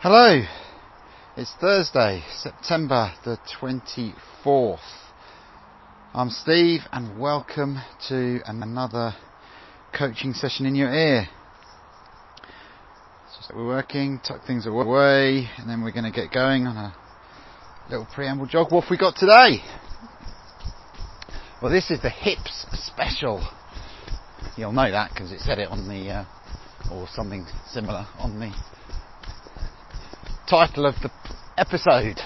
Hello. It's Thursday, September the 24th. I'm Steve and welcome to another coaching session in your ear. So we're working, tuck things away, and then we're going to get going on a little preamble jog. What have we got today? Well, this is the hips special. You'll know that because it said it on the, uh, or something similar on the title of the episode.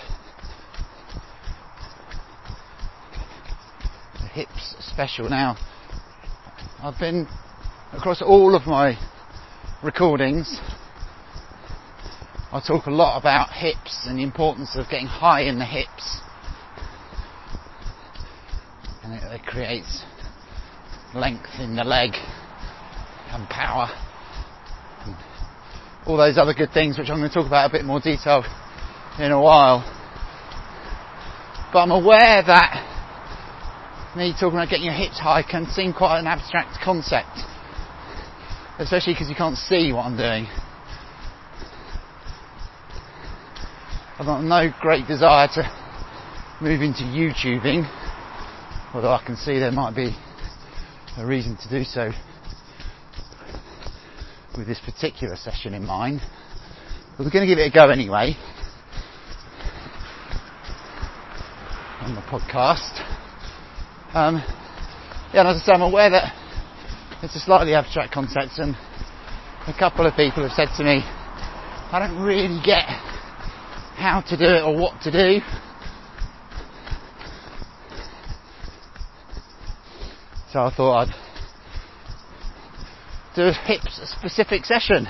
The hips special. Now, I've been across all of my recordings. I talk a lot about hips and the importance of getting high in the hips. And it, it creates length in the leg and power all those other good things which I'm going to talk about a bit more detail in a while. But I'm aware that me talking about getting your hips high can seem quite an abstract concept, especially because you can't see what I'm doing. I've got no great desire to move into YouTubing, although I can see there might be a reason to do so with this particular session in mind. But we're going to give it a go anyway on the podcast. Um, yeah, and as I say, I'm aware that it's a slightly abstract concept, and a couple of people have said to me, I don't really get how to do it or what to do. So I thought I'd do a hips specific session.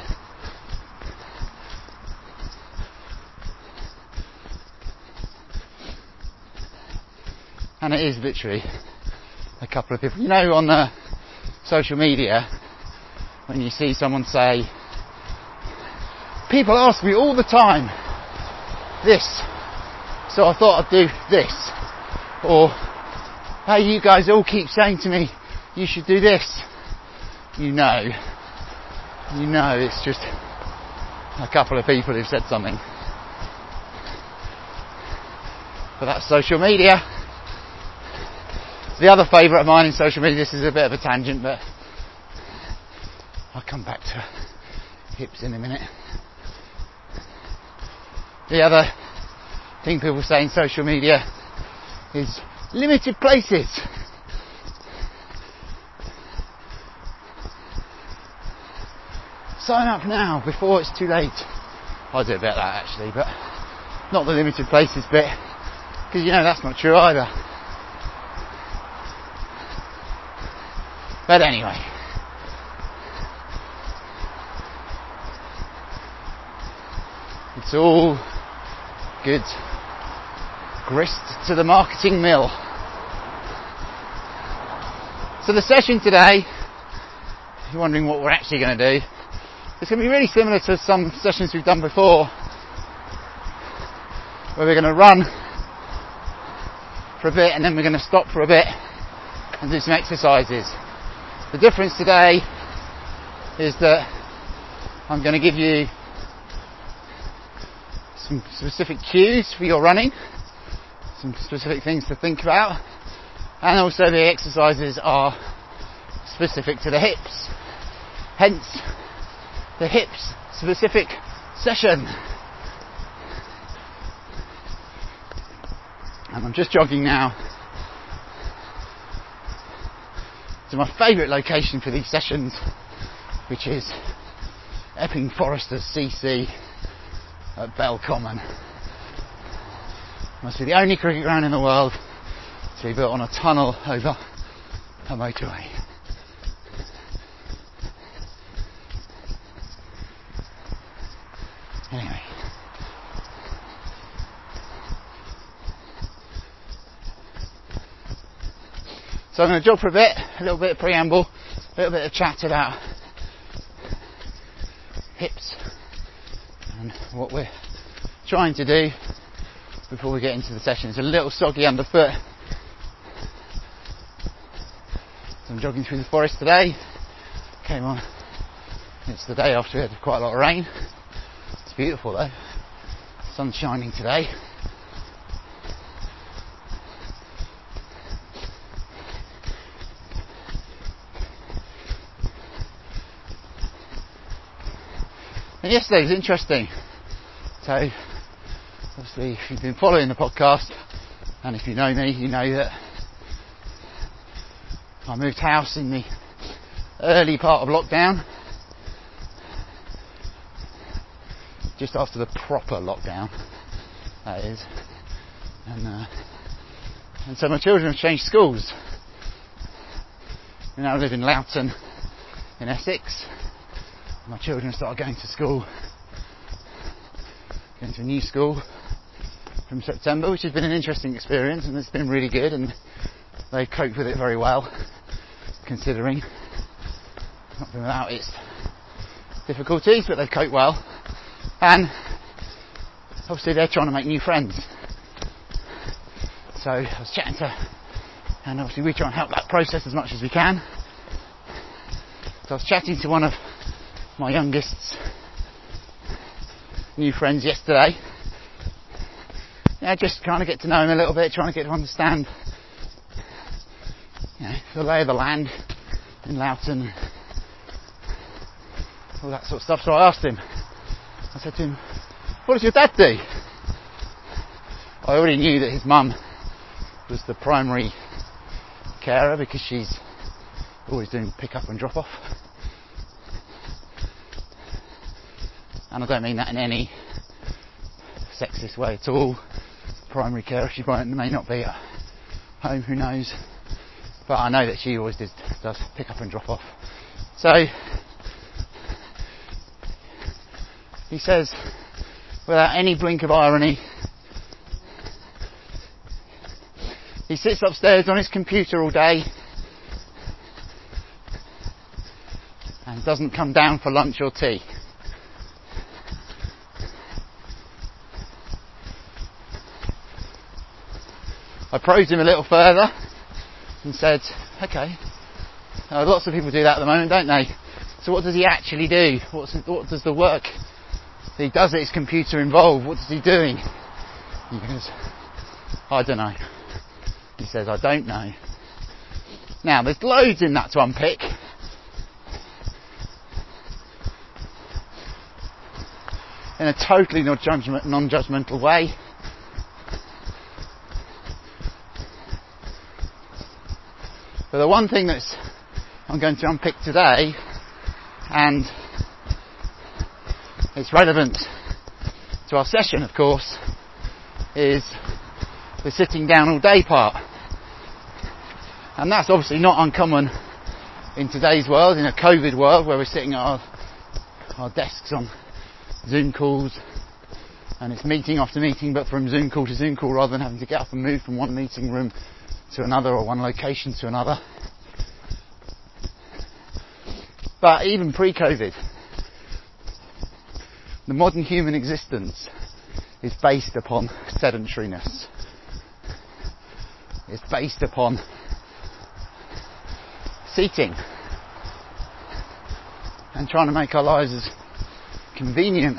And it is literally a couple of people. You know, on the social media, when you see someone say, people ask me all the time this, so I thought I'd do this. Or, hey, you guys all keep saying to me, you should do this you know, you know it's just a couple of people who've said something. But that's social media. The other favourite of mine in social media, this is a bit of a tangent, but I'll come back to hips in a minute. The other thing people say in social media is limited places. Sign up now before it's too late. I do about that actually, but not the limited places bit, because you know that's not true either. But anyway. It's all good grist to the marketing mill. So the session today, if you're wondering what we're actually going to do, it's going to be really similar to some sessions we've done before, where we're going to run for a bit and then we're going to stop for a bit and do some exercises. The difference today is that I'm going to give you some specific cues for your running, some specific things to think about, and also the exercises are specific to the hips. Hence, the hips specific session. And I'm just jogging now to my favourite location for these sessions, which is Epping Foresters CC at Bell Common. Must be the only cricket ground in the world to be built on a tunnel over a motorway. Anyway. So I'm going to jog for a bit, a little bit of preamble, a little bit of chat about hips and what we're trying to do before we get into the session. It's a little soggy underfoot. So I'm jogging through the forest today. Came on. It's the day after we had quite a lot of rain. It's beautiful though. Sun's shining today. And yesterday was interesting. So, obviously, if you've been following the podcast, and if you know me, you know that I moved house in the early part of lockdown, just after the proper lockdown, that is. And, uh, and so my children have changed schools. We now live in Loughton in Essex my children started going to school, going to a new school from September, which has been an interesting experience and it's been really good and they cope with it very well, considering not been without its difficulties, but they cope well. And obviously they're trying to make new friends. So I was chatting to, and obviously we try and help that process as much as we can. So I was chatting to one of my youngest's new friends yesterday. Yeah, just trying to get to know him a little bit, trying to get to understand you know, the lay of the land in Loughton, all that sort of stuff. So I asked him, I said to him, what does your dad do? I already knew that his mum was the primary carer because she's always doing pick up and drop off. and I don't mean that in any sexist way at all. Primary care, she might, may not be at home, who knows. But I know that she always does, does pick up and drop off. So, he says, without any blink of irony, he sits upstairs on his computer all day and doesn't come down for lunch or tea. I probed him a little further and said, okay, uh, lots of people do that at the moment, don't they? So what does he actually do? What's, what does the work he does at his computer involve? What is he doing? He goes, I don't know. He says, I don't know. Now, there's loads in that to unpick. In a totally non-judgmental way. But the one thing that's I'm going to unpick today, and it's relevant to our session, of course, is the sitting down all day part. And that's obviously not uncommon in today's world, in a COVID world where we're sitting at our, our desks on Zoom calls and it's meeting after meeting, but from Zoom call to Zoom call rather than having to get up and move from one meeting room to another or one location to another. But even pre-COVID, the modern human existence is based upon sedentariness. It's based upon seating and trying to make our lives as convenient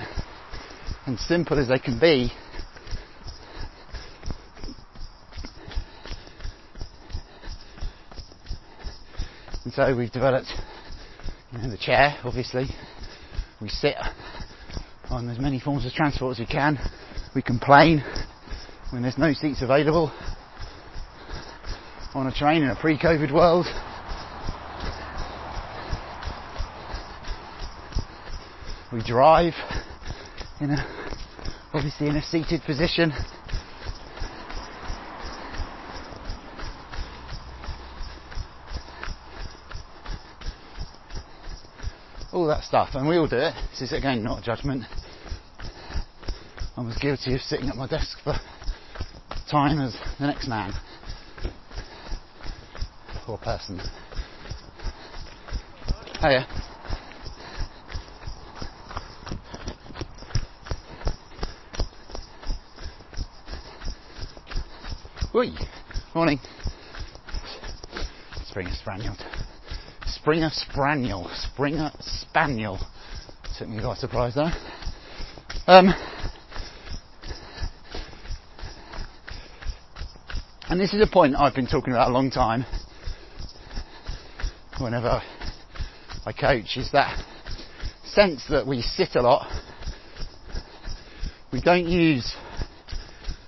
and simple as they can be And so we've developed you know, the chair, obviously. We sit on as many forms of transport as we can. We complain when there's no seats available on a train in a pre-COVID world. We drive in a, obviously in a seated position. All that stuff, and we all do it. This is again not a judgment. I'm as guilty of sitting at my desk for time as the next man or person. Hiya. Oi, morning. Springer Spaniel. Springer Spaniel. Springer Spaniel. Took me by surprise there. Um, and this is a point I've been talking about a long time. Whenever I coach, is that sense that we sit a lot. We don't use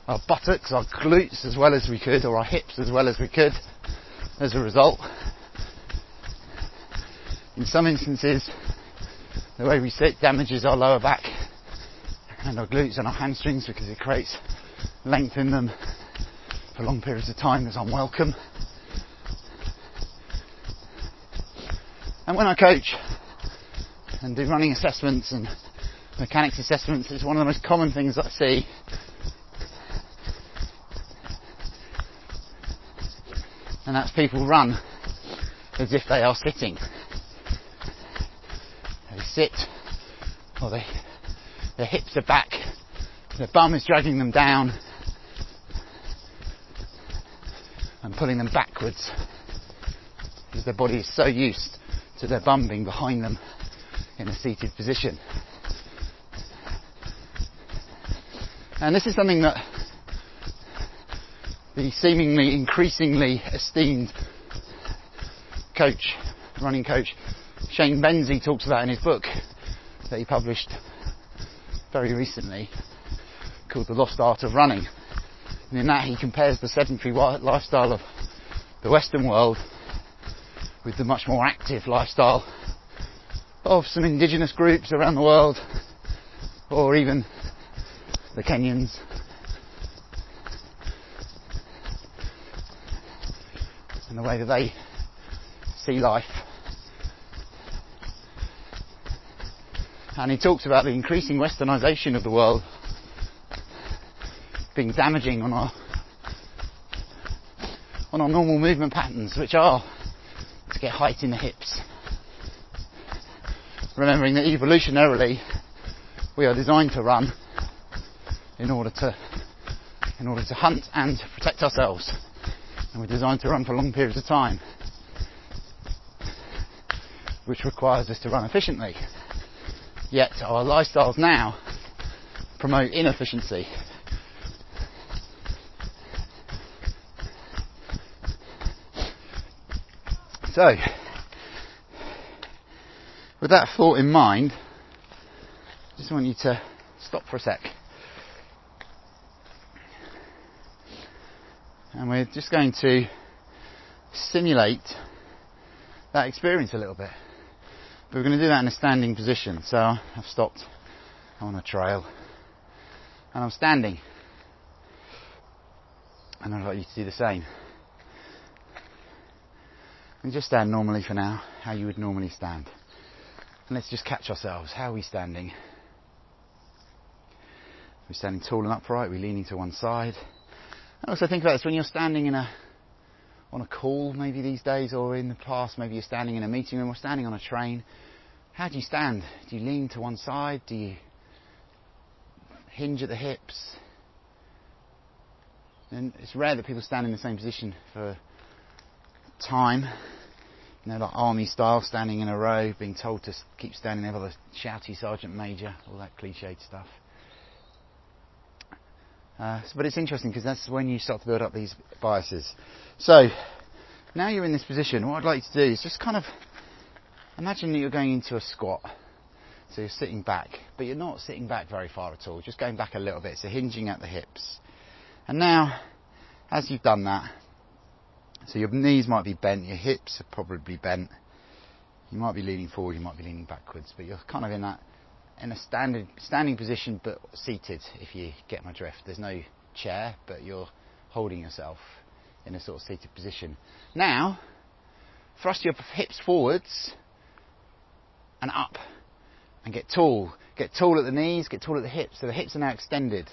our buttocks, our glutes as well as we could, or our hips as well as we could as a result. In some instances, the way we sit damages our lower back and our glutes and our hamstrings because it creates length in them for long periods of time that's unwelcome. And when I coach and do running assessments and mechanics assessments, it's one of the most common things that I see and that's people run as if they are sitting. Sit, or they, their hips are back, their bum is dragging them down. And pulling them backwards. Because their body is so used to their bum being behind them in a seated position. And this is something that the seemingly increasingly esteemed coach, running coach, Shane Benzie talks about in his book that he published very recently called The Lost Art of Running. And in that he compares the sedentary lifestyle of the Western world with the much more active lifestyle of some indigenous groups around the world or even the Kenyans and the way that they see life. And he talks about the increasing westernisation of the world being damaging on our on our normal movement patterns, which are to get height in the hips. Remembering that evolutionarily we are designed to run in order to in order to hunt and protect ourselves and we're designed to run for long periods of time, which requires us to run efficiently. Yet our lifestyles now promote inefficiency. So, with that thought in mind, I just want you to stop for a sec. and we're just going to simulate that experience a little bit. But we're going to do that in a standing position. So I've stopped on a trail and I'm standing. And I'd like you to do the same. And just stand normally for now, how you would normally stand. And let's just catch ourselves. How are we standing? We're standing tall and upright, we're leaning to one side. And also think about this when you're standing in a on a call maybe these days or in the past maybe you're standing in a meeting room or standing on a train. How do you stand? Do you lean to one side? Do you hinge at the hips? And it's rare that people stand in the same position for time. You know, like army style, standing in a row, being told to keep standing there by the shouty sergeant major, all that cliched stuff. Uh, but it's interesting because that's when you start to build up these biases. So now you're in this position. What I'd like to do is just kind of imagine that you're going into a squat. So you're sitting back, but you're not sitting back very far at all. Just going back a little bit. So hinging at the hips. And now, as you've done that, so your knees might be bent, your hips are probably bent. You might be leaning forward, you might be leaning backwards, but you're kind of in that in a standing standing position but seated if you get my drift. There's no chair, but you're holding yourself in a sort of seated position. Now, thrust your hips forwards and up and get tall. Get tall at the knees, get tall at the hips. So the hips are now extended.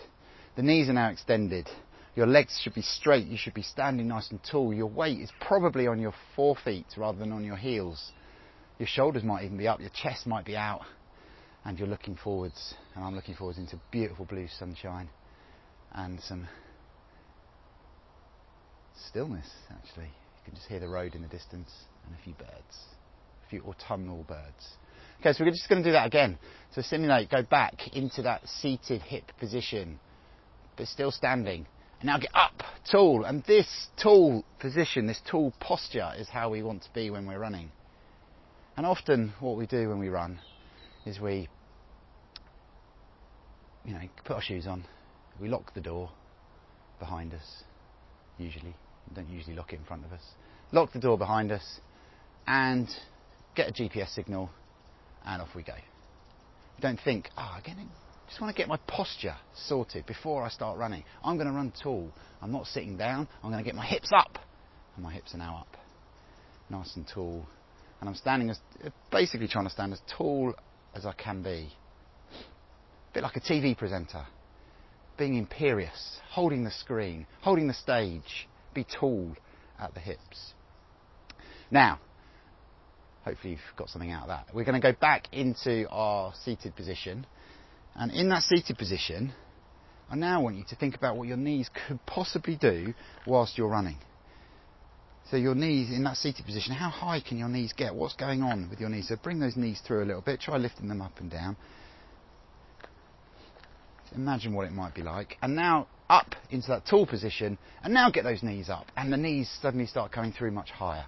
The knees are now extended. Your legs should be straight. You should be standing nice and tall. Your weight is probably on your forefeet rather than on your heels. Your shoulders might even be up. Your chest might be out. And you're looking forwards. And I'm looking forwards into beautiful blue sunshine and some stillness, actually. You can just hear the road in the distance and a few birds, a few autumnal birds. Okay, so we're just going to do that again. So simulate, go back into that seated hip position, but still standing. And now get up, tall. And this tall position, this tall posture is how we want to be when we're running. And often what we do when we run is we, you know, put our shoes on, we lock the door behind us, usually. Don't usually lock it in front of us. Lock the door behind us and get a GPS signal and off we go. Don't think, oh, again, I just want to get my posture sorted before I start running. I'm going to run tall. I'm not sitting down. I'm going to get my hips up. And my hips are now up. Nice and tall. And I'm standing as, basically trying to stand as tall as I can be. A bit like a TV presenter. Being imperious, holding the screen, holding the stage. Be tall at the hips. Now, hopefully you've got something out of that. We're going to go back into our seated position. And in that seated position, I now want you to think about what your knees could possibly do whilst you're running. So your knees in that seated position, how high can your knees get? What's going on with your knees? So bring those knees through a little bit. Try lifting them up and down. Imagine what it might be like. And now up into that tall position. And now get those knees up. And the knees suddenly start coming through much higher.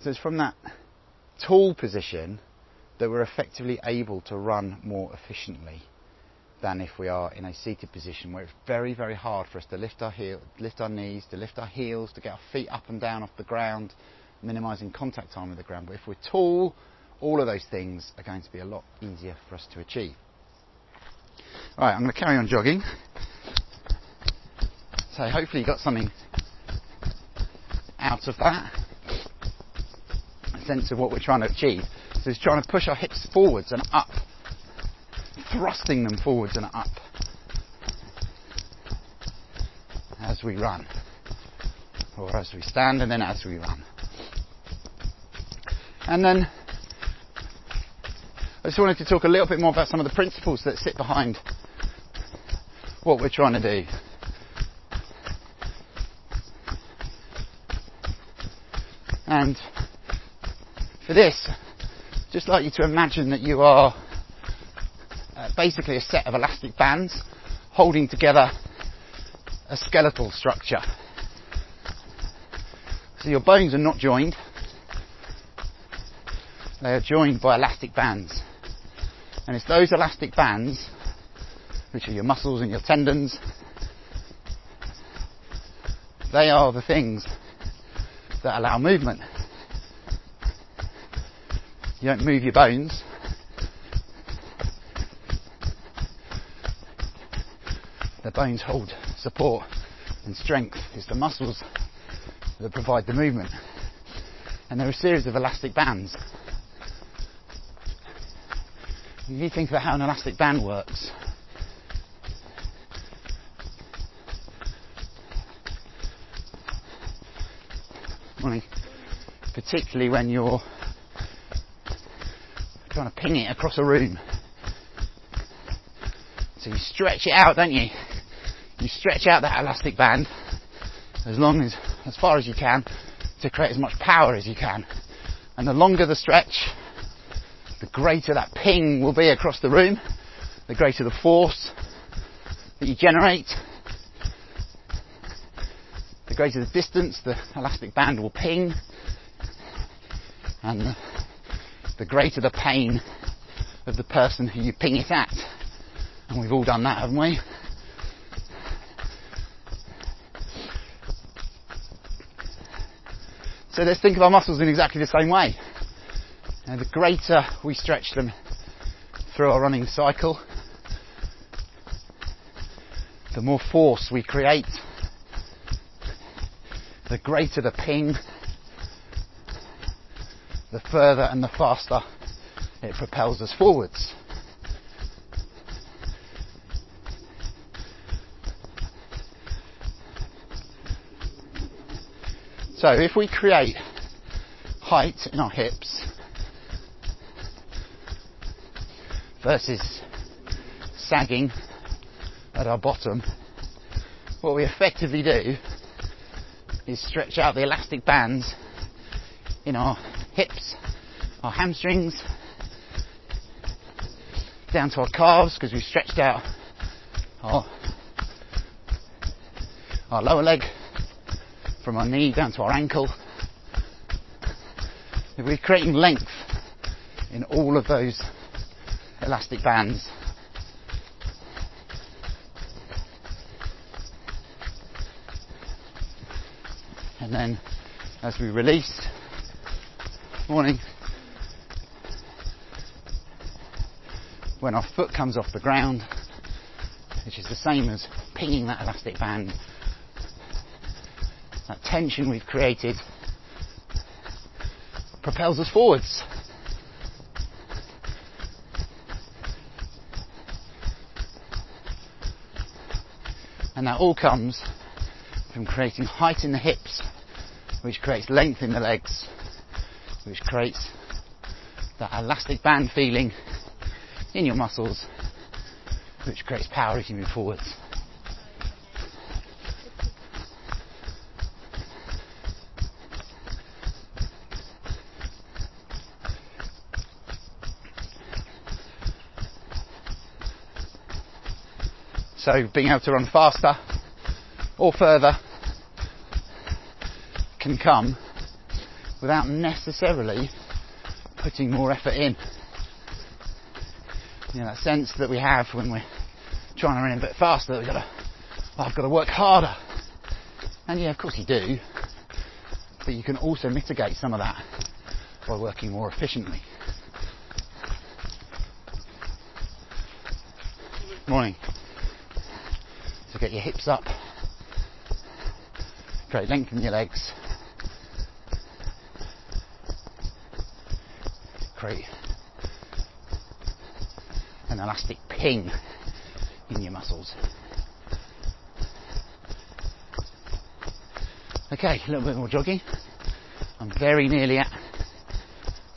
So it's from that tall position that we're effectively able to run more efficiently than if we are in a seated position where it's very, very hard for us to lift our heel, lift our knees, to lift our heels, to get our feet up and down off the ground, minimizing contact time with the ground. But if we're tall, all of those things are going to be a lot easier for us to achieve. All right, I'm going to carry on jogging. So hopefully you got something out of that a sense of what we're trying to achieve. So it's trying to push our hips forwards and up, thrusting them forwards and up as we run, or as we stand and then as we run. And then I just wanted to talk a little bit more about some of the principles that sit behind what we're trying to do. And for this, just like you to imagine that you are basically a set of elastic bands holding together a skeletal structure. So your bones are not joined, they are joined by elastic bands. And it's those elastic bands, which are your muscles and your tendons, they are the things that allow movement. You don't move your bones. Bones hold support and strength. It's the muscles that provide the movement. And there are a series of elastic bands. If you think about how an elastic band works, particularly when you're trying to ping it across a room. So you stretch it out, don't you? Stretch out that elastic band as long as, as far as you can to create as much power as you can. And the longer the stretch, the greater that ping will be across the room, the greater the force that you generate, the greater the distance the elastic band will ping, and the the greater the pain of the person who you ping it at. And we've all done that, haven't we? So let's think of our muscles in exactly the same way. And the greater we stretch them through our running cycle, the more force we create, the greater the ping, the further and the faster it propels us forwards. So if we create height in our hips versus sagging at our bottom, what we effectively do is stretch out the elastic bands in our hips, our hamstrings, down to our calves because we've stretched out our, our lower leg from our knee down to our ankle. We're creating length in all of those elastic bands, and then as we release, morning, when our foot comes off the ground, which is the same as pinging that elastic band, that tension we've created propels us forwards. And that all comes from creating height in the hips, which creates length in the legs, which creates that elastic band feeling in your muscles, which creates power as you move forwards. So being able to run faster or further can come without necessarily putting more effort in. You know, that sense that we have when we're trying to run a bit faster, we've got to, I've got to work harder. And yeah, of course you do. But you can also mitigate some of that by working more efficiently. Morning. Get your hips up. Great, lengthen your legs. Create an elastic ping in your muscles. Okay, a little bit more jogging. I'm very nearly at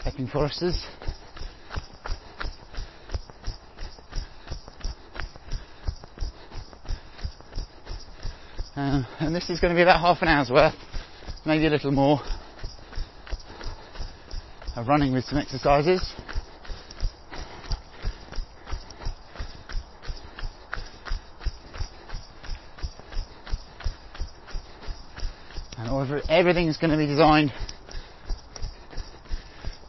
Epping Foresters. And this is going to be about half an hour's worth, maybe a little more, of running with some exercises. And everything's going to be designed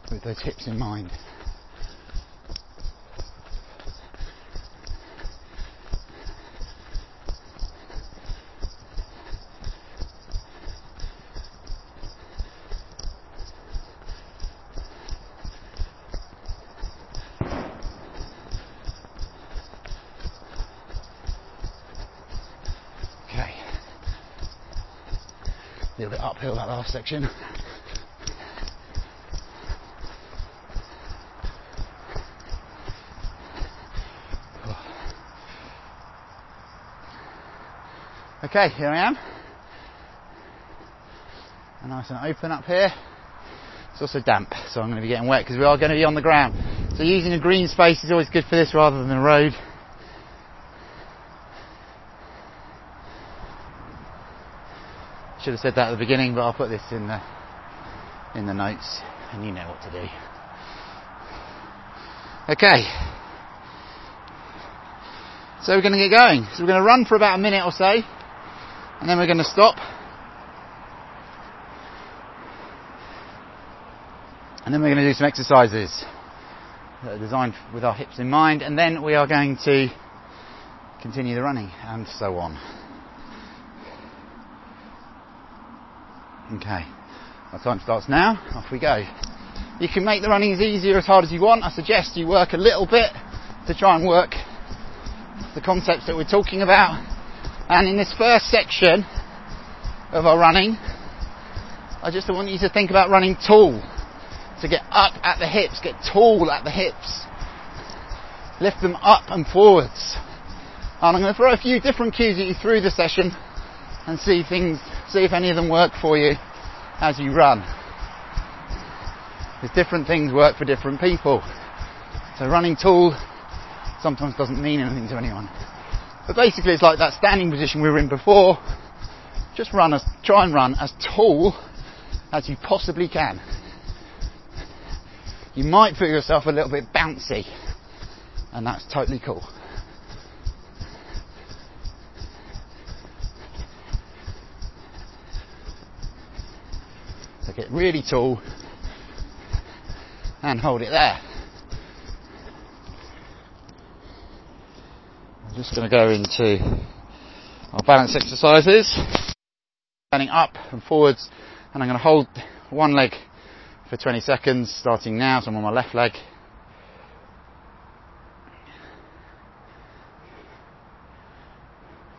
with those hips in mind. Little bit uphill that last section. Okay, here I am. And nice and open up here. It's also damp, so I'm going to be getting wet because we are going to be on the ground. So using a green space is always good for this rather than a road. Should have said that at the beginning, but I'll put this in the in the notes, and you know what to do. Okay. So we're going to get going. So we're going to run for about a minute or so, and then we're going to stop. And then we're going to do some exercises that are designed with our hips in mind, and then we are going to continue the running, and so on. Okay, our time starts now. Off we go. You can make the running as easy or as hard as you want. I suggest you work a little bit to try and work the concepts that we're talking about. And in this first section of our running, I just want you to think about running tall. To get up at the hips, get tall at the hips. Lift them up and forwards. And I'm going to throw a few different cues at you through the session and see things, see if any of them work for you. as you run. Because different things work for different people. So running tall sometimes doesn't mean anything to anyone. But basically it's like that standing position we were in before. Just run as, try and run as tall as you possibly can. You might feel yourself a little bit bouncy and that's totally cool. So get really tall and hold it there. I'm just going to go into our balance exercises. Standing up and forwards and I'm going to hold one leg for 20 seconds starting now so I'm on my left leg.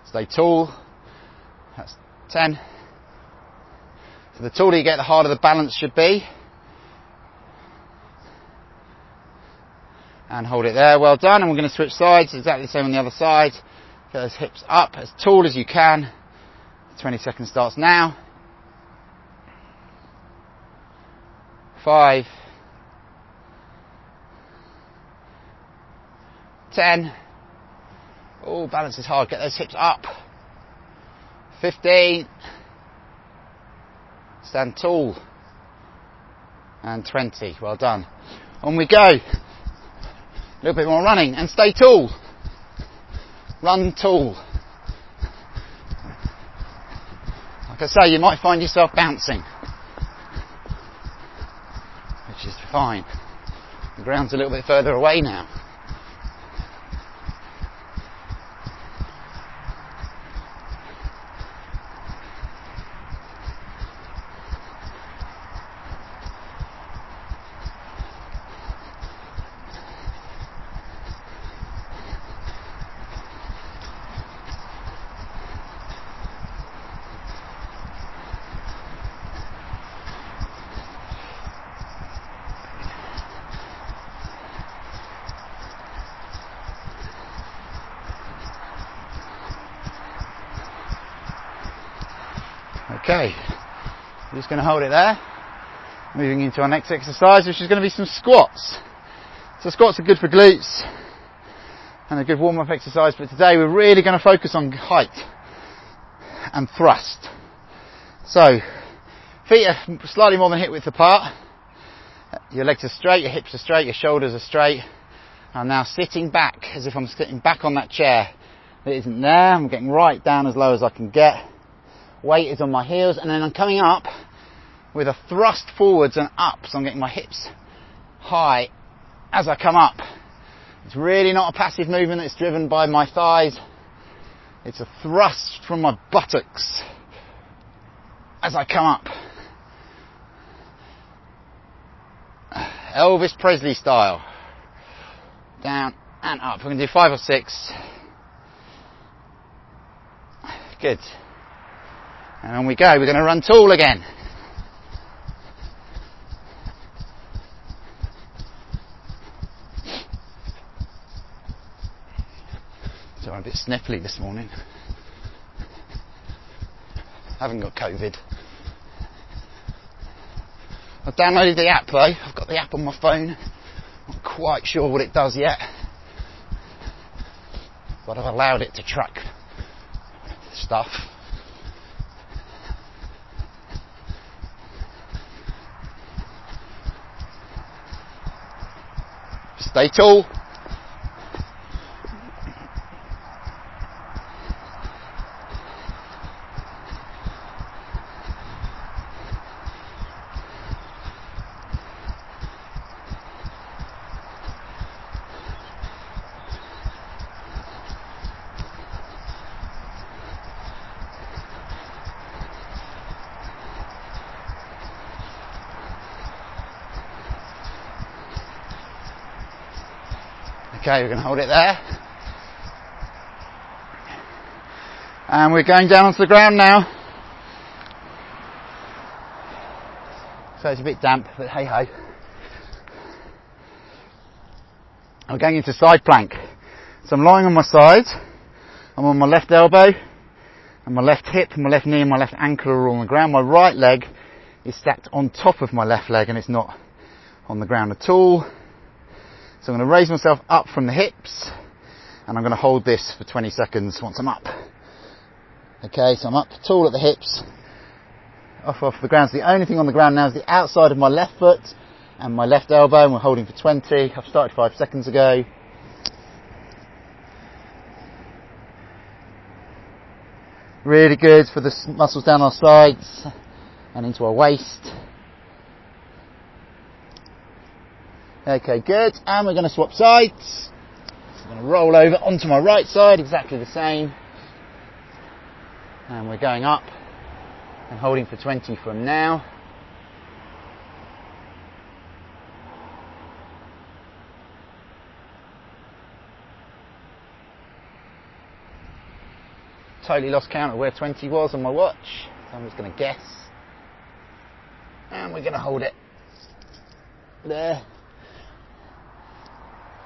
Stay tall. That's 10. So the taller you get, the harder the balance should be. And hold it there. Well done. And we're going to switch sides. Exactly the same on the other side. Get those hips up as tall as you can. 20 seconds starts now. Five. Ten. Oh, balance is hard. Get those hips up. 15. Stand tall. And 20. Well done. On we go. A little bit more running and stay tall. Run tall. Like I say, you might find yourself bouncing. Which is fine. The ground's a little bit further away now. Okay, I'm just going to hold it there. Moving into our next exercise, which is going to be some squats. So squats are good for glutes and a good warm-up exercise, but today we're really going to focus on height and thrust. So, feet are slightly more than hip width apart. Your legs are straight, your hips are straight, your shoulders are straight. I'm now sitting back as if I'm sitting back on that chair that isn't there. I'm getting right down as low as I can get weight is on my heels, and then I'm coming up with a thrust forwards and up, so I'm getting my hips high as I come up. It's really not a passive movement that's driven by my thighs. It's a thrust from my buttocks as I come up. Elvis Presley style. Down and up. We're going to do five or six. Good. And on we go. We're going to run tall again. So I'm a bit sniffly this morning. I haven't got COVID. I've downloaded the app though. I've got the app on my phone. Not quite sure what it does yet. But I've allowed it to track stuff. Stay tall. Okay, we're going to hold it there. And we're going down onto the ground now. So it's a bit damp, but hey ho. I'm going into side plank. So I'm lying on my side. I'm on my left elbow, and my left hip, my left knee, and my left ankle are all on the ground. My right leg is stacked on top of my left leg and it's not on the ground at all. So I'm going to raise myself up from the hips and I'm going to hold this for 20 seconds once I'm up. Okay, so I'm up tall at the hips, off off the ground. So the only thing on the ground now is the outside of my left foot and my left elbow and we're holding for 20. I've started five seconds ago. Really good for the muscles down our sides and into our waist. Okay, good. And we're going to swap sides. I'm going to roll over onto my right side, exactly the same. And we're going up and holding for 20 from now. Totally lost count of where 20 was on my watch. So I'm just going to guess. And we're going to hold it there.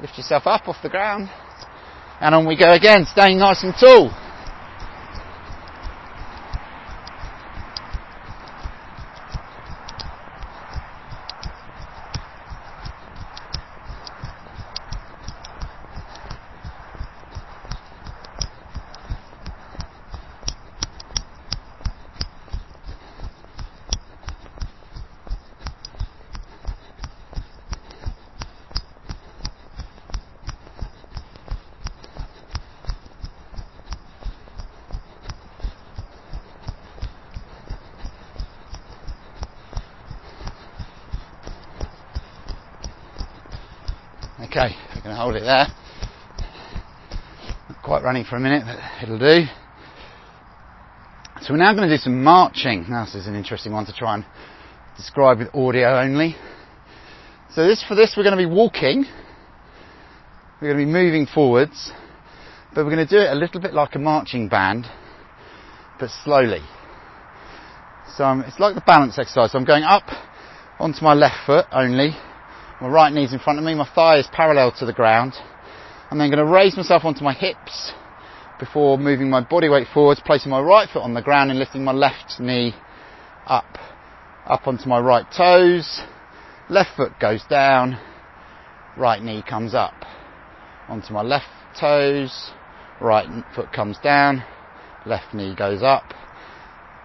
Lift yourself up off the ground. And on we go again, staying nice and tall. Okay, we're going to hold it there. Not quite running for a minute, but it'll do. So we're now going to do some marching. Now this is an interesting one to try and describe with audio only. So this, for this we're going to be walking. We're going to be moving forwards, but we're going to do it a little bit like a marching band, but slowly. So I'm, it's like the balance exercise. So I'm going up onto my left foot only, my right knee's in front of me, my thigh is parallel to the ground. I'm then going to raise myself onto my hips before moving my body weight forwards, placing my right foot on the ground and lifting my left knee up, up onto my right toes. Left foot goes down, right knee comes up onto my left toes, right foot comes down, left knee goes up,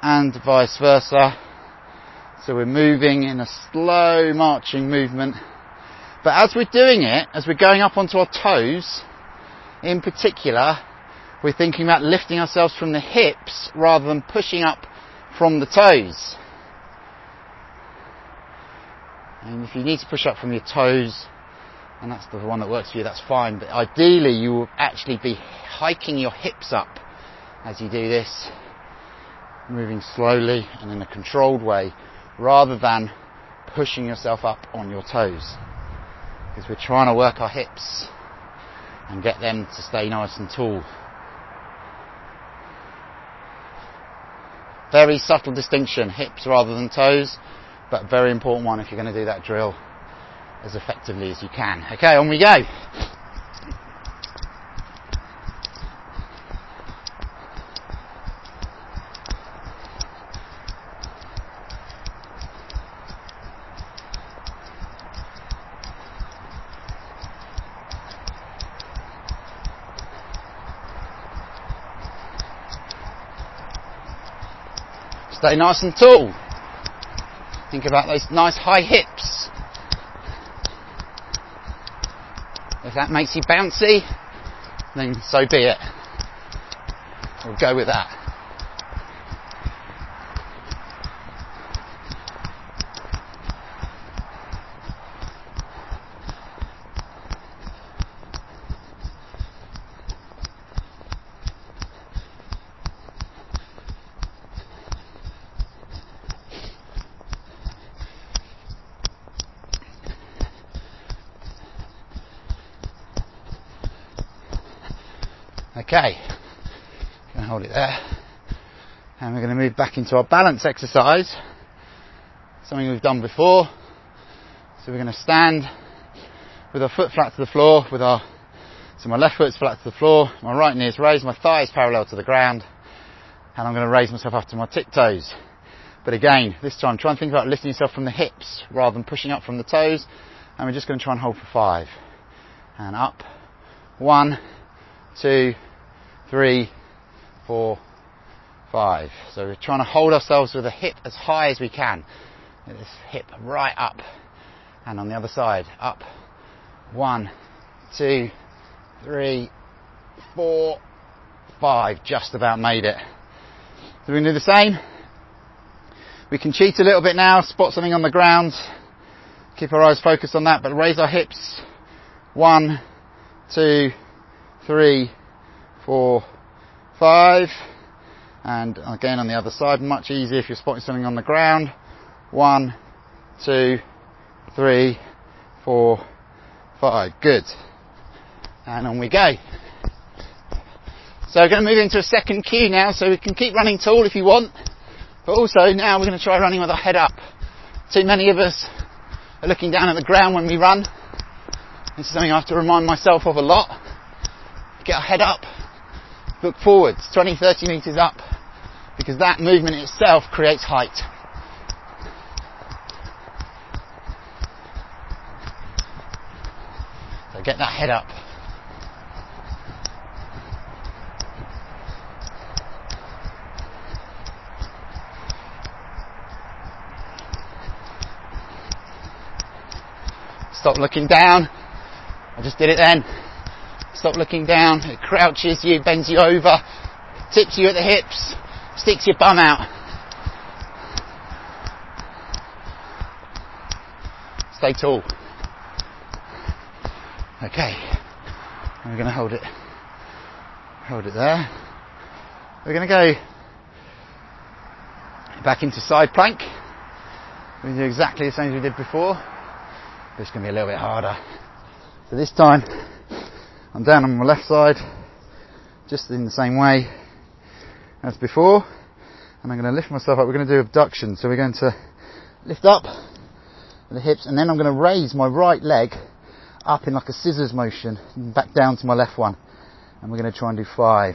and vice versa. So we're moving in a slow marching movement but as we're doing it, as we're going up onto our toes, in particular, we're thinking about lifting ourselves from the hips rather than pushing up from the toes. And if you need to push up from your toes, and that's the one that works for you, that's fine. But ideally, you will actually be hiking your hips up as you do this, moving slowly and in a controlled way, rather than pushing yourself up on your toes because we're trying to work our hips and get them to stay nice and tall. Very subtle distinction, hips rather than toes, but very important one if you're going to do that drill as effectively as you can. Okay, on we go. Stay nice and tall. Think about those nice high hips. If that makes you bouncy, then so be it. We'll go with that. Okay, going to hold it there. And we're going to move back into our balance exercise. Something we've done before. So we're going to stand with our foot flat to the floor, with our, so my left foot's flat to the floor, my right knee is raised, my thigh is parallel to the ground, and I'm going to raise myself up to my tiptoes. But again, this time try and think about lifting yourself from the hips rather than pushing up from the toes. And we're just going to try and hold for five. And up. One, two, three, four, five. So we're trying to hold ourselves with the hip as high as we can. This hip right up. And on the other side, up. One, two, three, four, five. Just about made it. So we're going to do the same. We can cheat a little bit now, spot something on the ground, keep our eyes focused on that, but raise our hips. One, two, three, four, five. And again on the other side, much easier if you're spotting something on the ground. One, two, three, four, five. Good. And on we go. So we're going to move into a second cue now, so we can keep running tall if you want. But also now we're going to try running with our head up. Too many of us are looking down at the ground when we run. This is something I have to remind myself of a lot. Get our head up, look forwards, 20, 30 metres up, because that movement itself creates height. So get that head up. Stop looking down. I just did it then. Stop looking down. It crouches you, bends you over, tips you at the hips, sticks your bum out. Stay tall. Okay. we're going to hold it. Hold it there. We're going to go back into side plank. We do exactly the same as we did before. It's going to be a little bit harder. So this time, I'm down on my left side, just in the same way as before, and I'm going to lift myself up. We're going to do abduction, so we're going to lift up the hips, and then I'm going to raise my right leg up in like a scissors motion, back down to my left one, and we're going to try and do five,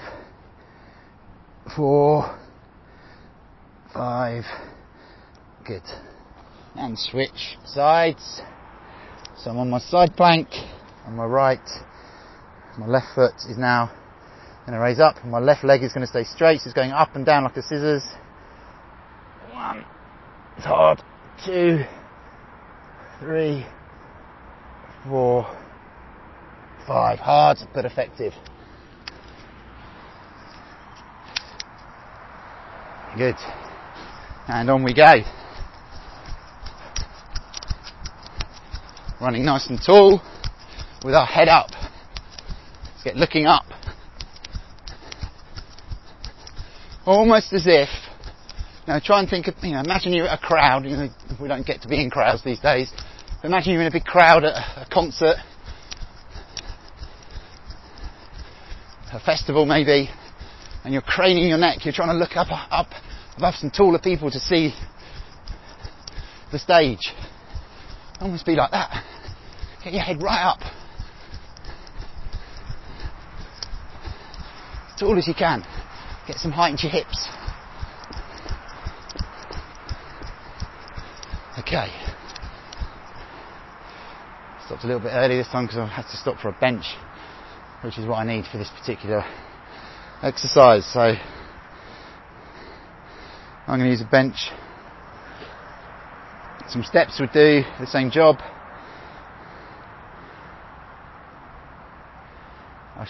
four, five, good, and switch sides. So I'm on my side plank, on my right, my left foot is now going to raise up, my left leg is going to stay straight, so it's going up and down like the scissors. One, it's hard, two, three, four, five, hard but effective. Good. And on we go. running nice and tall with our head up. Get looking up. Almost as if, now try and think of, you know, imagine you're at a crowd, you know, we don't get to be in crowds these days, but imagine you're in a big crowd at a concert, a festival maybe, and you're craning your neck, you're trying to look up, up above some taller people to see the stage. Almost be like that. Get your head right up. Tall as you can. Get some height into your hips. Okay. Stopped a little bit early this time because I had to stop for a bench, which is what I need for this particular exercise. So I'm going to use a bench. Some steps would do the same job.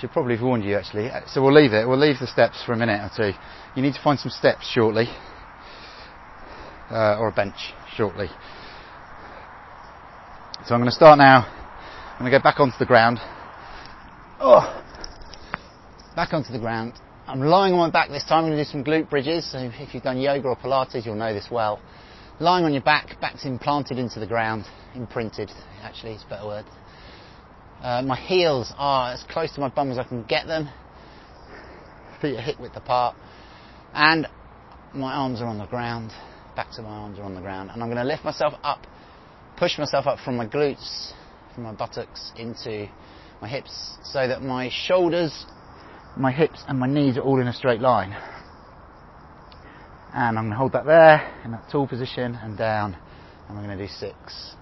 Should probably have warned you actually. So we'll leave it. We'll leave the steps for a minute or two. You need to find some steps shortly, uh, or a bench shortly. So I'm going to start now. I'm going to go back onto the ground. Oh, back onto the ground. I'm lying on my back this time. I'm going to do some glute bridges. So if you've done yoga or Pilates, you'll know this well. Lying on your back, back's implanted into the ground, imprinted. Actually, it's a better word. Uh, my heels are as close to my bum as I can get them. Feet are hip width apart. And my arms are on the ground. Back to my arms are on the ground. And I'm going to lift myself up, push myself up from my glutes, from my buttocks into my hips so that my shoulders, my hips and my knees are all in a straight line. And I'm going to hold that there in that tall position and down. And we're going to do six.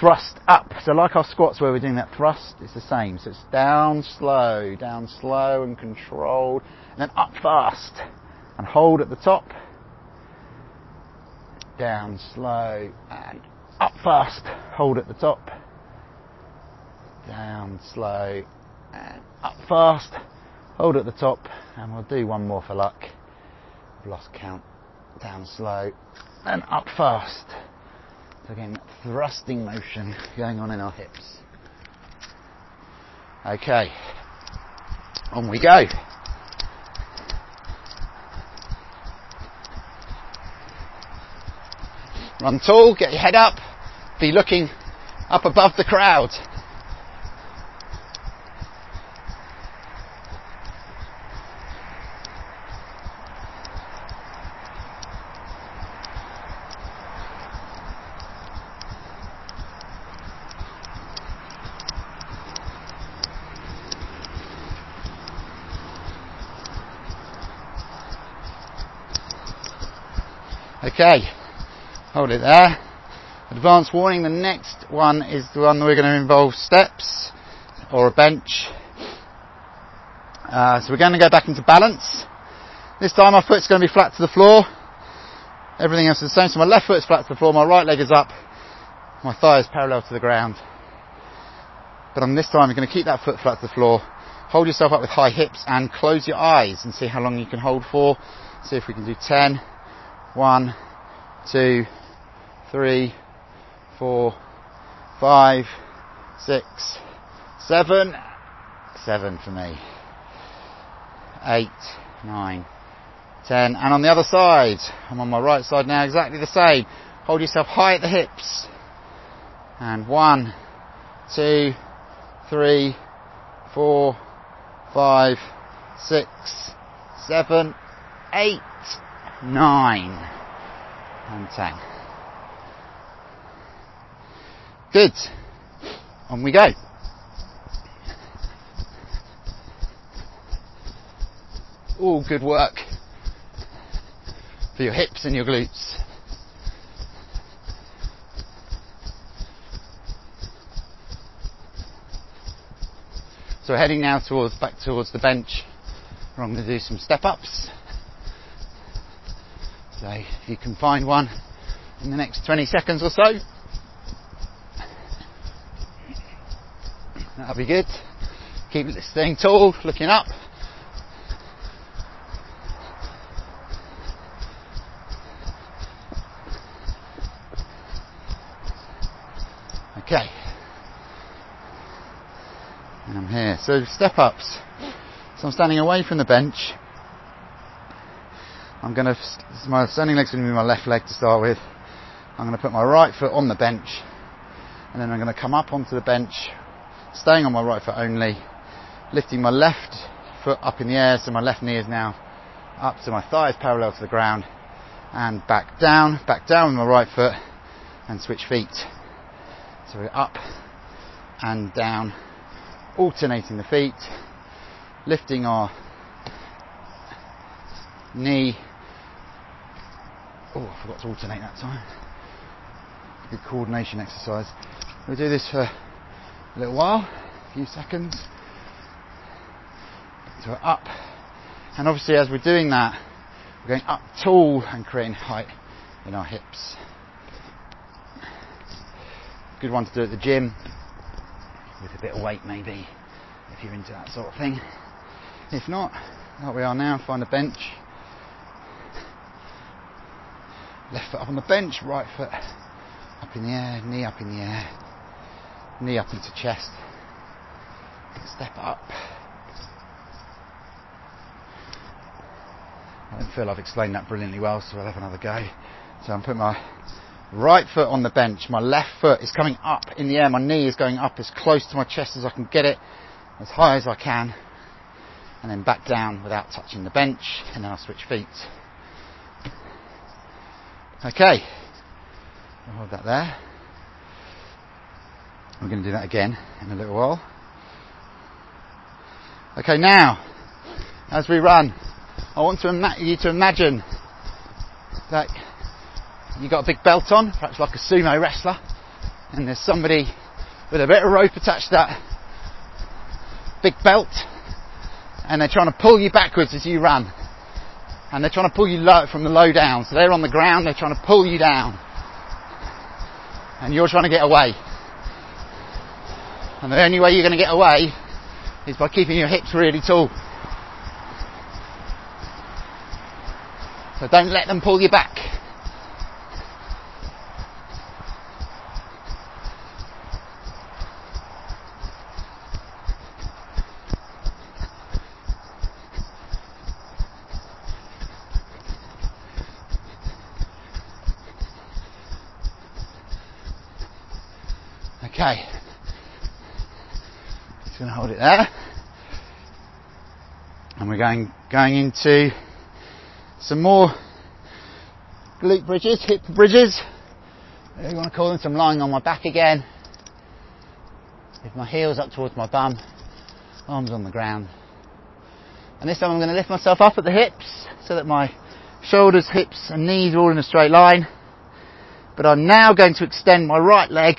Thrust up. So like our squats where we're doing that thrust, it's the same. So it's down slow, down slow and controlled. And then up fast. And hold at the top. Down slow and up fast. Hold at the top. Down slow and up fast. Hold at the top. And we'll do one more for luck. I've lost count down slow, and up fast. So again, thrusting motion going on in our hips. Okay, on we go. Run tall, get your head up, be looking up above the crowd. Okay, hold it there. Advance warning, the next one is the one we're going to involve steps or a bench. Uh, so we're going to go back into balance. This time our foot's going to be flat to the floor. Everything else is the same. So my left foot's flat to the floor, my right leg is up, my thigh is parallel to the ground. But on this time you're going to keep that foot flat to the floor. Hold yourself up with high hips and close your eyes and see how long you can hold for. See if we can do 10, one, two, three, four, five, six, seven, seven for me, eight, nine, ten, and on the other side, I'm on my right side now, exactly the same. Hold yourself high at the hips, and one, two, three, four, five, six, seven, eight, nine, and ten. Good. On we go. All good work for your hips and your glutes. So we're heading now towards back towards the bench. We're going to do some step ups. So if you can find one in the next 20 seconds or so, that'll be good. Keep staying tall, looking up. Okay. And I'm here. So step ups. So I'm standing away from the bench. I'm going to, my standing leg's going to be my left leg to start with. I'm going to put my right foot on the bench and then I'm going to come up onto the bench, staying on my right foot only, lifting my left foot up in the air so my left knee is now up to my thighs parallel to the ground and back down, back down with my right foot and switch feet. So we're up and down, alternating the feet, lifting our knee Oh, I forgot to alternate that time. Good coordination exercise. We'll do this for a little while, a few seconds. So up. And obviously as we're doing that, we're going up tall and creating height in our hips. Good one to do at the gym with a bit of weight maybe, if you're into that sort of thing. If not, like we are now, find a bench Left foot up on the bench, right foot up in the air, knee up in the air, knee up into chest. Step up. I don't feel I've explained that brilliantly well, so I'll have another go. So I'm putting my right foot on the bench, my left foot is coming up in the air, my knee is going up as close to my chest as I can get it, as high as I can, and then back down without touching the bench, and then I'll switch feet. Okay, I'll hold that there. We're going to do that again in a little while. Okay, now, as we run, I want to ima- you to imagine that you've got a big belt on, perhaps like a sumo wrestler, and there's somebody with a bit of rope attached to that big belt, and they're trying to pull you backwards as you run. And they're trying to pull you low, from the low down. So they're on the ground, they're trying to pull you down. And you're trying to get away. And the only way you're going to get away is by keeping your hips really tall. So don't let them pull you back. Okay. Just going to hold it there. And we're going, going into some more glute bridges, hip bridges. Whatever you want to call them. So I'm lying on my back again. With my heels up towards my bum. Arms on the ground. And this time I'm going to lift myself up at the hips so that my shoulders, hips and knees are all in a straight line. But I'm now going to extend my right leg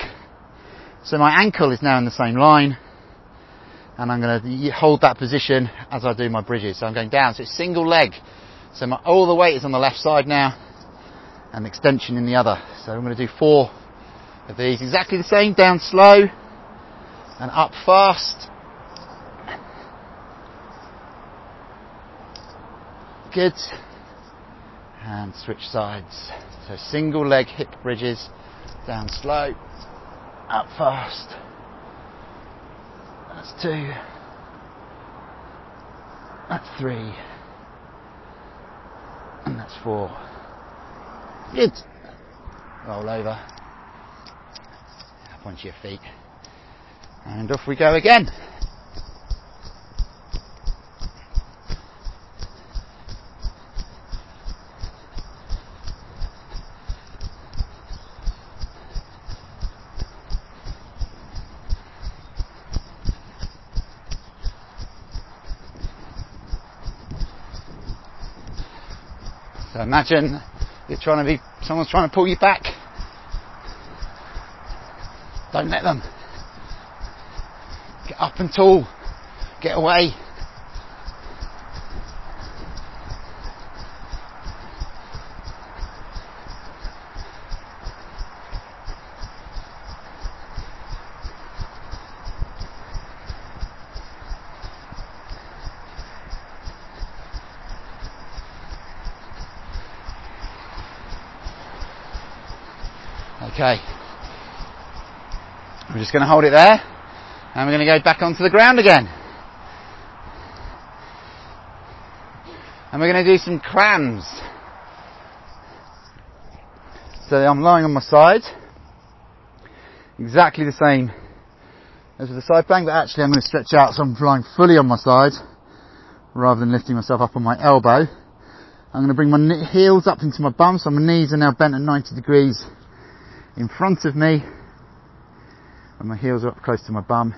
so my ankle is now in the same line and I'm going to hold that position as I do my bridges. So I'm going down. So it's single leg. So my, all the weight is on the left side now and extension in the other. So I'm going to do four of these. Exactly the same. Down slow and up fast. Good. And switch sides. So single leg hip bridges. Down slow up fast. That's two. That's three. And that's four. Good. Roll over. Up onto your feet. And off we go again. Imagine you're trying to be, someone's trying to pull you back. Don't let them. Get up and tall. Get away. Okay. I'm just going to hold it there and we're going to go back onto the ground again. And we're going to do some clams. So I'm lying on my side, exactly the same as with the side plank, but actually I'm going to stretch out so I'm lying fully on my side rather than lifting myself up on my elbow. I'm going to bring my heels up into my bum, so my knees are now bent at 90 degrees in front of me and my heels are up close to my bum.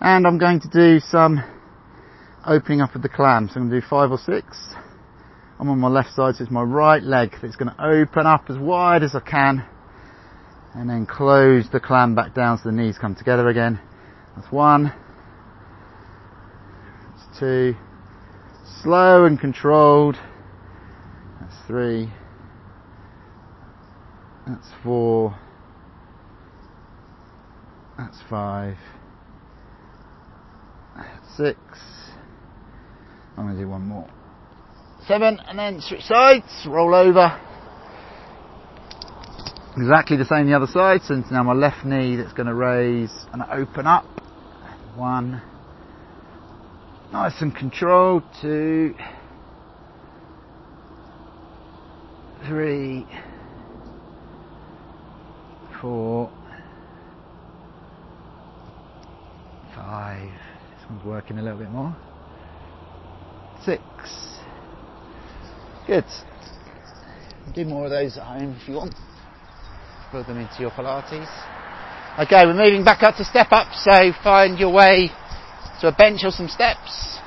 And I'm going to do some opening up of the clam. So I'm going to do five or six. I'm on my left side so it's my right leg that's going to open up as wide as I can. And then close the clam back down so the knees come together again. That's one. That's two. Slow and controlled. That's three. That's four. That's five. Six. I'm going to do one more. Seven, and then switch sides, roll over. Exactly the same the other side, so now my left knee that's going to raise and open up. One. Nice and controlled. Two. Three four, five, one's working a little bit more, six, good. Do more of those at home if you want. Put them into your Pilates. Okay, we're moving back up to step up, so find your way to a bench or some steps.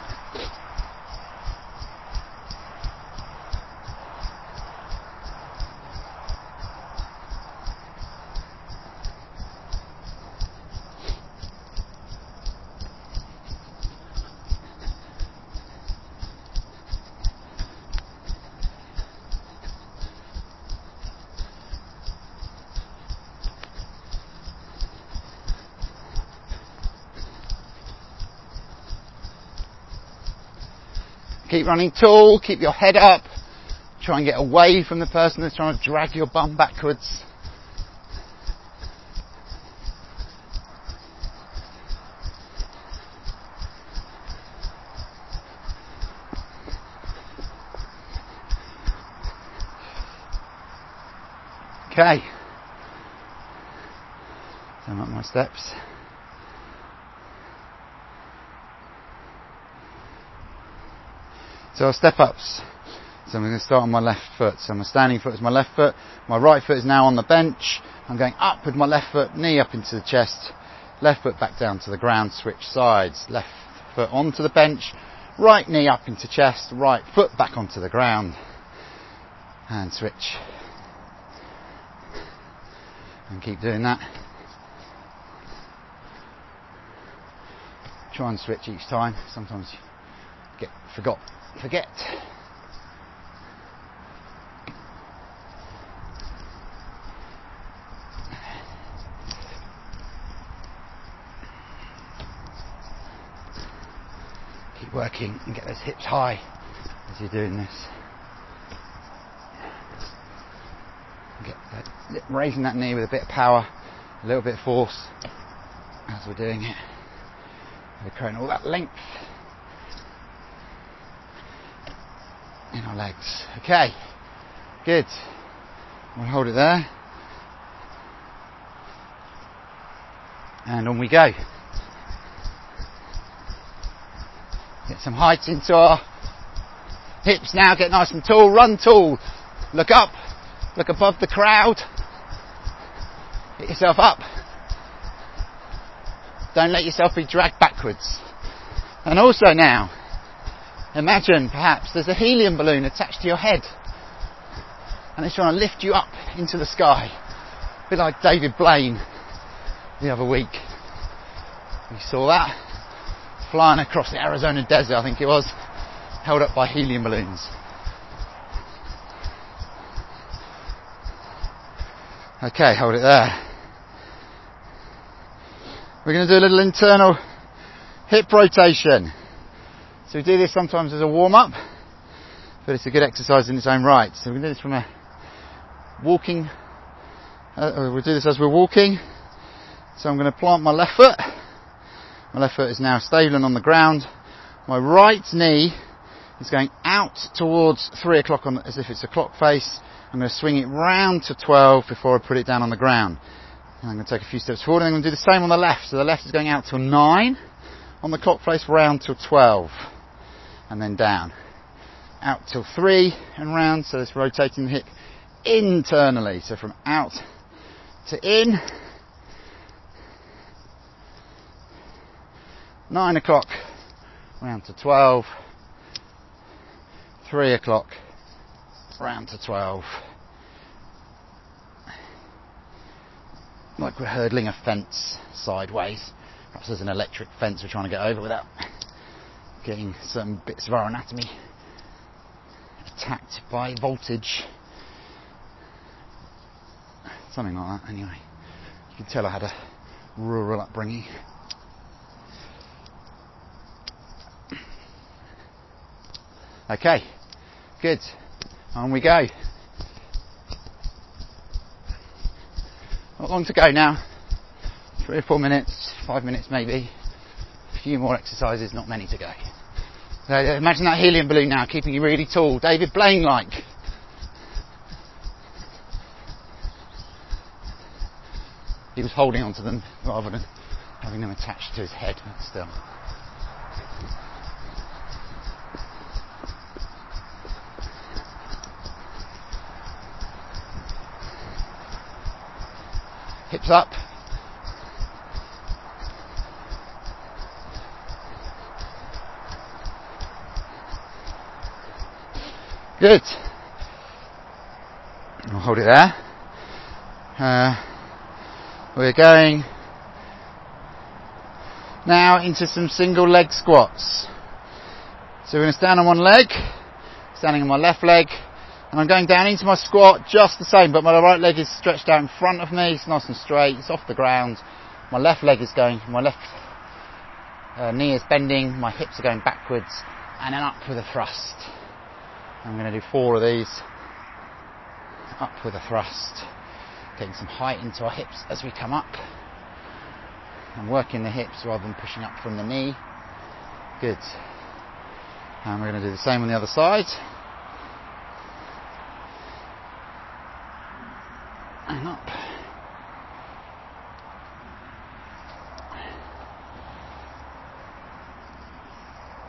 Keep running tall, keep your head up. Try and get away from the person that's trying to drag your bum backwards. Okay. Turn up my steps. So step ups. So I'm going to start on my left foot. So my standing foot is my left foot. My right foot is now on the bench. I'm going up with my left foot, knee up into the chest. Left foot back down to the ground, switch sides. Left foot onto the bench. Right knee up into chest. Right foot back onto the ground. And switch. And keep doing that. Try and switch each time. Sometimes you get forgot forget. Keep working and get those hips high as you're doing this. Get that, raising that knee with a bit of power, a little bit of force as we're doing it. We're creating all that length in our legs. Okay, good. We'll hold it there. And on we go. Get some height into our hips now, get nice and tall, run tall. Look up, look above the crowd. Get yourself up. Don't let yourself be dragged backwards. And also now, Imagine perhaps there's a helium balloon attached to your head and it's trying to lift you up into the sky. A bit like David Blaine the other week. You saw that? Flying across the Arizona desert, I think it was, held up by helium balloons. Okay, hold it there. We're going to do a little internal hip rotation. So we do this sometimes as a warm up, but it's a good exercise in its own right. So we do this from a walking, uh, we'll do this as we're walking. So I'm going to plant my left foot. My left foot is now stable on the ground. My right knee is going out towards three o'clock on, as if it's a clock face. I'm going to swing it round to 12 before I put it down on the ground. And I'm going to take a few steps forward and I'm going to do the same on the left. So the left is going out till 9 on the clock face round till 12 and then down. Out till three and round, so it's rotating the hip internally. So from out to in. Nine o'clock round to 12. Three o'clock round to 12. Like we're hurdling a fence sideways. Perhaps there's an electric fence we're trying to get over without getting some bits of our anatomy attacked by voltage. Something like that, anyway. You can tell I had a rural upbringing. Okay, good. On we go. Not long to go now. Three or four minutes, five minutes maybe. A few more exercises, not many to go. Imagine that helium balloon now, keeping you really tall, David Blaine like. He was holding onto them rather than having them attached to his head, still. Hips up, Good. I'll hold it there. Uh, we're going now into some single leg squats. So we're going to stand on one leg, standing on my left leg, and I'm going down into my squat just the same, but my right leg is stretched out in front of me, it's nice and straight, it's off the ground. My left leg is going, my left uh, knee is bending, my hips are going backwards, and then up with a thrust. I'm going to do four of these. Up with a thrust. Getting some height into our hips as we come up. And working the hips rather than pushing up from the knee. Good. And we're going to do the same on the other side. And up.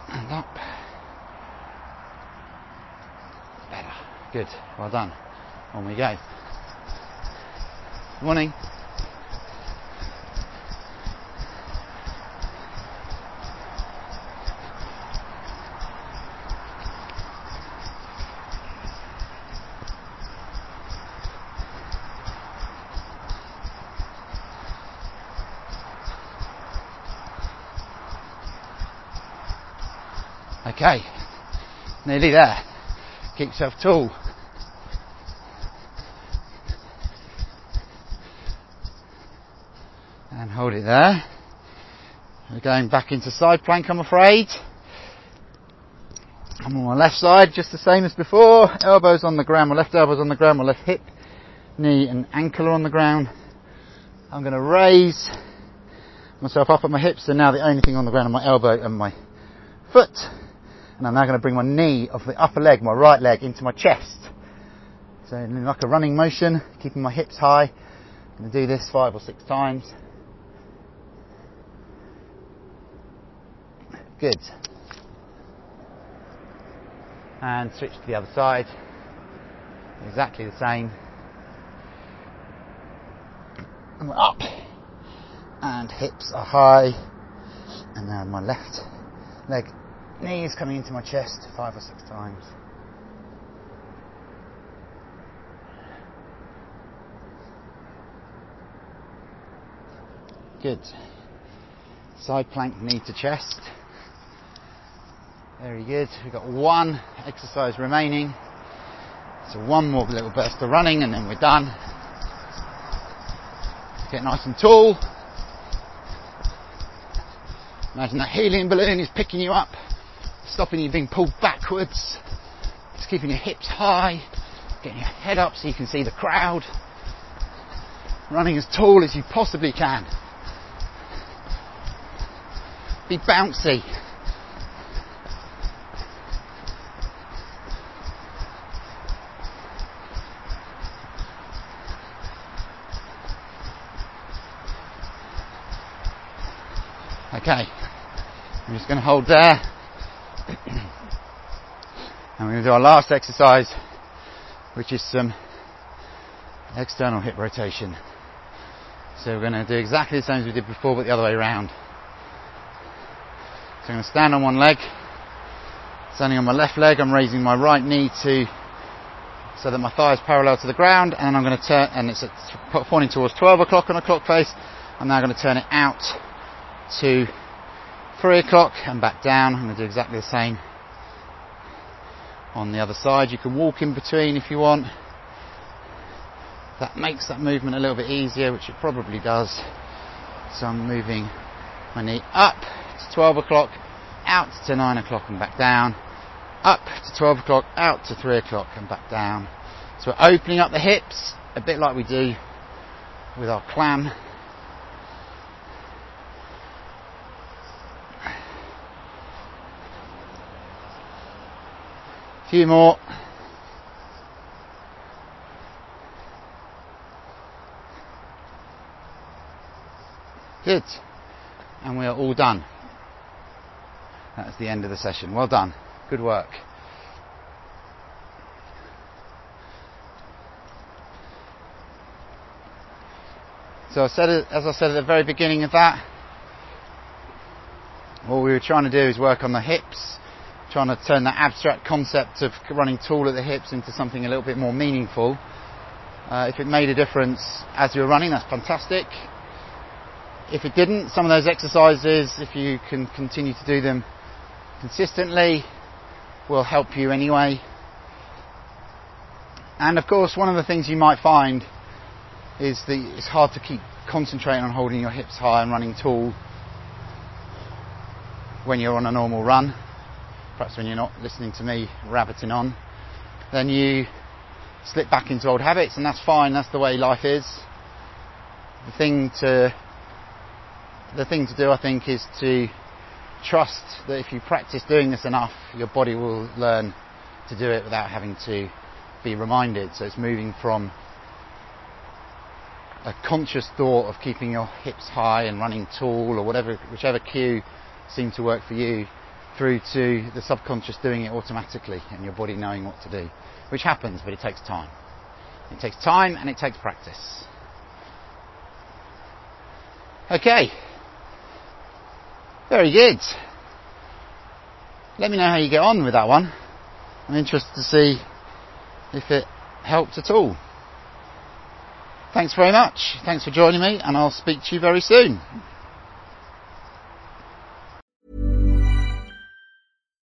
And up. Better. Good. Well done. On we go. Morning. Okay, nearly there. Keep yourself tall. And hold there. We're going back into side plank, I'm afraid. I'm on my left side, just the same as before. Elbows on the ground, my left elbow's on the ground, my left hip, knee and ankle are on the ground. I'm going to raise myself up at my hips, and now the only thing on the ground are my elbow and my foot. And I'm now going to bring my knee of the upper leg, my right leg, into my chest. So in like a running motion, keeping my hips high. I'm going to do this five or six times. Good. And switch to the other side. Exactly the same. And up. And hips are high. And now my left leg, knees coming into my chest five or six times. Good. Side plank knee to chest. Very good. We've got one exercise remaining. So one more little burst of running and then we're done. Get nice and tall. Imagine that helium balloon is picking you up, stopping you being pulled backwards. It's keeping your hips high, getting your head up so you can see the crowd. Running as tall as you possibly can. Be bouncy. Okay, I'm just going to hold there. and we're going to do our last exercise, which is some external hip rotation. So we're going to do exactly the same as we did before, but the other way around. So I'm going to stand on one leg. Standing on my left leg, I'm raising my right knee to so that my thigh is parallel to the ground, and I'm going to turn, and it's pointing towards 12 o'clock on a clock face. I'm now going to turn it out to 3 o'clock and back down. I'm going to do exactly the same on the other side. You can walk in between if you want. That makes that movement a little bit easier, which it probably does. So I'm moving my knee up to 12 o'clock, out to 9 o'clock and back down, up to 12 o'clock, out to 3 o'clock and back down. So we're opening up the hips, a bit like we do with our clam few more. Good. And we are all done. That's the end of the session. Well done. Good work. So I said, as I said at the very beginning of that, what we were trying to do is work on the hips trying to turn that abstract concept of running tall at the hips into something a little bit more meaningful. Uh, if it made a difference as you were running, that's fantastic. If it didn't, some of those exercises, if you can continue to do them consistently, will help you anyway. And of course, one of the things you might find is that it's hard to keep concentrating on holding your hips high and running tall when you're on a normal run perhaps when you're not listening to me rabbiting on, then you slip back into old habits, and that's fine. That's the way life is. The thing to the thing to do, I think, is to trust that if you practice doing this enough, your body will learn to do it without having to be reminded. So it's moving from a conscious thought of keeping your hips high and running tall or whatever, whichever cue seemed to work for you, through to the subconscious doing it automatically and your body knowing what to do, which happens, but it takes time. It takes time and it takes practice. Okay. Very good. Let me know how you get on with that one. I'm interested to see if it helped at all. Thanks very much. Thanks for joining me, and I'll speak to you very soon.